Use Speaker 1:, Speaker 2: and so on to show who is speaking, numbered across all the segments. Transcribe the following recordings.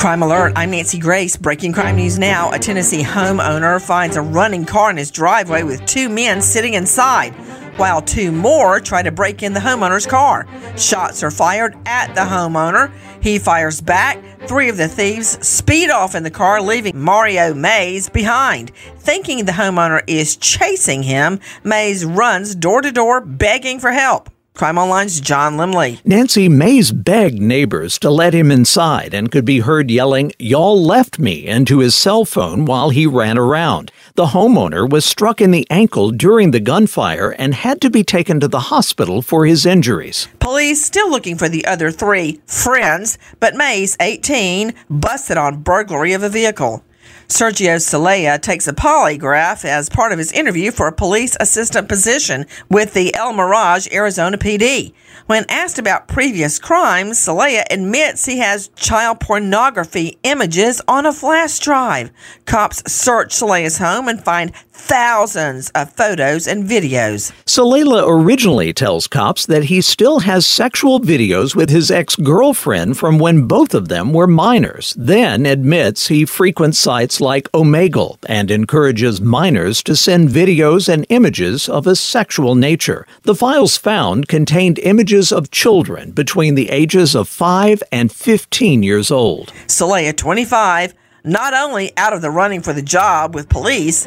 Speaker 1: Crime Alert, I'm Nancy Grace. Breaking crime news now. A Tennessee homeowner finds a running car in his driveway with two men sitting inside, while two more try to break in the homeowner's car. Shots are fired at the homeowner. He fires back. Three of the thieves speed off in the car, leaving Mario Mays behind. Thinking the homeowner is chasing him, Mays runs door to door begging for help. Crime Online's John Lemley.
Speaker 2: Nancy Mays begged neighbors to let him inside and could be heard yelling, Y'all left me, into his cell phone while he ran around. The homeowner was struck in the ankle during the gunfire and had to be taken to the hospital for his injuries.
Speaker 1: Police still looking for the other three friends, but Mays, 18, busted on burglary of a vehicle. Sergio Celaya takes a polygraph as part of his interview for a police assistant position with the El Mirage, Arizona PD. When asked about previous crimes, Celaya admits he has child pornography images on a flash drive. Cops search Celaya's home and find thousands of photos and videos.
Speaker 2: Celaya originally tells cops that he still has sexual videos with his ex girlfriend from when both of them were minors, then admits he frequents sites like Omegle and encourages minors to send videos and images of a sexual nature. The files found contained images of children between the ages of 5 and 15 years old.
Speaker 1: Celaya, 25, not only out of the running for the job with police,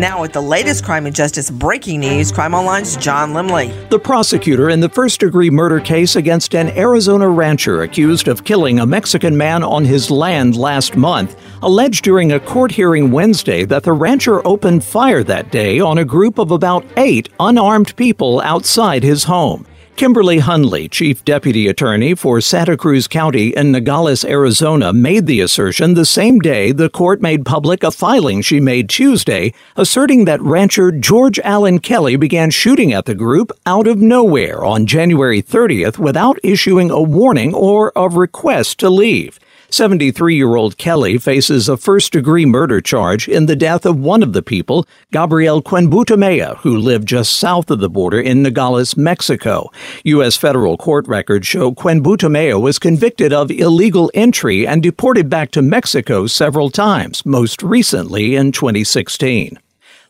Speaker 1: Now, with the latest crime and justice breaking news, Crime Online's John Lemley.
Speaker 2: The prosecutor in the first degree murder case against an Arizona rancher accused of killing a Mexican man on his land last month alleged during a court hearing Wednesday that the rancher opened fire that day on a group of about eight unarmed people outside his home. Kimberly Hunley, Chief Deputy Attorney for Santa Cruz County in Nogales, Arizona, made the assertion the same day the court made public a filing she made Tuesday asserting that rancher George Allen Kelly began shooting at the group out of nowhere on January 30th without issuing a warning or a request to leave. 73 year old Kelly faces a first degree murder charge in the death of one of the people, Gabriel Cuen-Buitimea, who lived just south of the border in Nogales, Mexico. U.S. federal court records show Cuen-Buitimea was convicted of illegal entry and deported back to Mexico several times, most recently in 2016.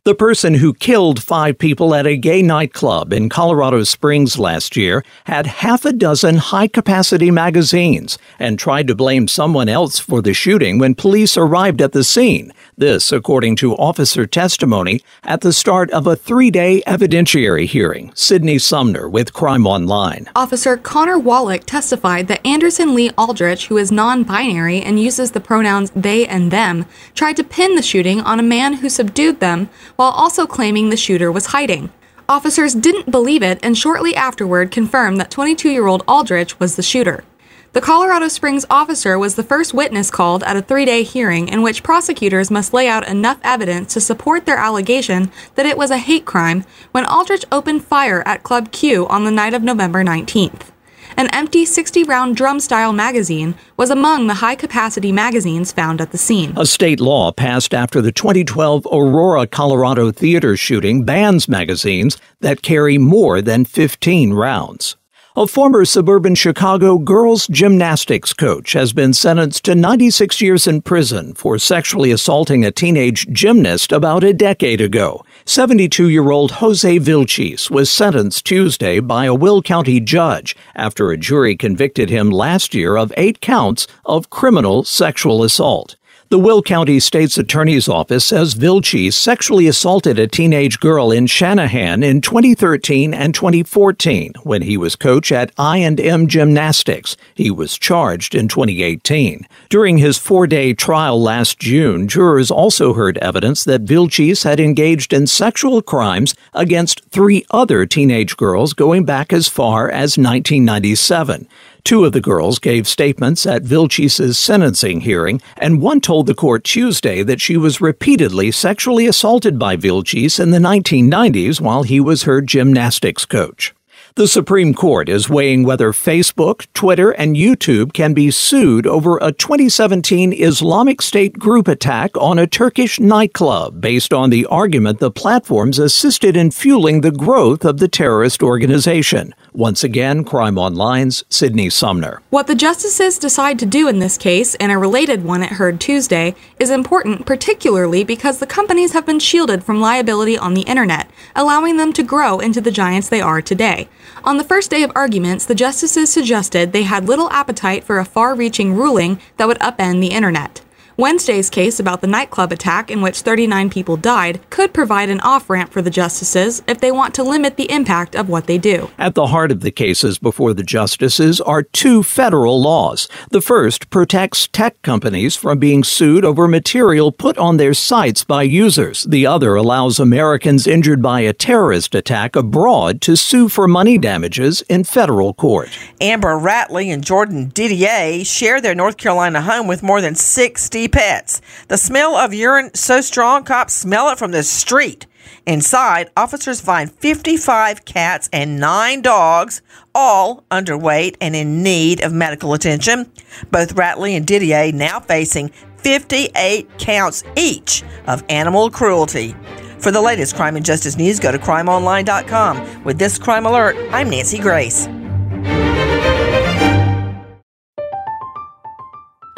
Speaker 2: The person who killed five people at a gay nightclub in Colorado Springs last year had half a dozen high capacity magazines and tried to blame someone else for the shooting when police arrived at the scene. This, according to officer testimony at the start of a three day evidentiary hearing. Sydney Sumner with Crime Online.
Speaker 3: Officer Connor Wallick testified that Anderson Lee Aldrich, who is non binary and uses the pronouns they and them, tried to pin the shooting on a man who subdued them while also claiming the shooter was hiding. Officers didn't believe it and shortly afterward confirmed that 22 year old Aldrich was the shooter. The Colorado Springs officer was the first witness called at a three day hearing in which prosecutors must lay out enough evidence to support their allegation that it was a hate crime when Aldrich opened fire at Club Q on the night of November 19th. An empty 60 round drum style magazine was among the high capacity magazines found at the scene.
Speaker 2: A state law passed after the 2012 Aurora, Colorado theater shooting bans magazines that carry more than 15 rounds. A former suburban Chicago girls gymnastics coach has been sentenced to 96 years in prison for sexually assaulting a teenage gymnast about a decade ago. 72 year old Jose Vilchis was sentenced Tuesday by a Will County judge after a jury convicted him last year of eight counts of criminal sexual assault. The Will County State's Attorney's Office says Vilchis sexually assaulted a teenage girl in Channahon in 2013 and 2014 when he was coach at I&M Gymnastics. He was charged in 2018. During his four-day trial last June, jurors also heard evidence that Vilchis had engaged in sexual crimes against three other teenage girls going back as far as 1997. Two of the girls gave statements at Vilchis' sentencing hearing, and one told the court Tuesday that she was repeatedly sexually assaulted by Vilchis in the 1990s while he was her gymnastics coach. The Supreme Court is weighing whether Facebook, Twitter, and YouTube can be sued over a 2017 Islamic State group attack on a Turkish nightclub based on the argument the platforms assisted in fueling the growth of the terrorist organization. Once again, Crime Online's Sydney Sumner.
Speaker 3: What the justices decide to do in this case, and a related one it heard Tuesday, is important particularly because the companies have been shielded from liability on the internet, allowing them to grow into the giants they are today. On the first day of arguments, the justices suggested they had little appetite for a far reaching ruling that would upend the internet. Wednesday's case about the nightclub attack in which 39 people died could provide an off ramp for the justices if they want to limit the impact of what they do.
Speaker 2: At the heart of the cases before the justices are two federal laws. The first protects tech companies from being sued over material put on their sites by users. The other allows Americans injured by a terrorist attack abroad to sue for money damages in federal court.
Speaker 1: Amber Ratley and Jordan Didier share their North Carolina home with more than 60 pets. The smell of urine so strong, cops smell it from the street. Inside, officers find 55 cats and 9 dogs, all underweight and in need of medical attention. Both Ratley and Didier now facing 58 counts each of animal cruelty. For the latest crime and justice news, go to crimeonline.com. With this crime alert, I'm Nancy Grace.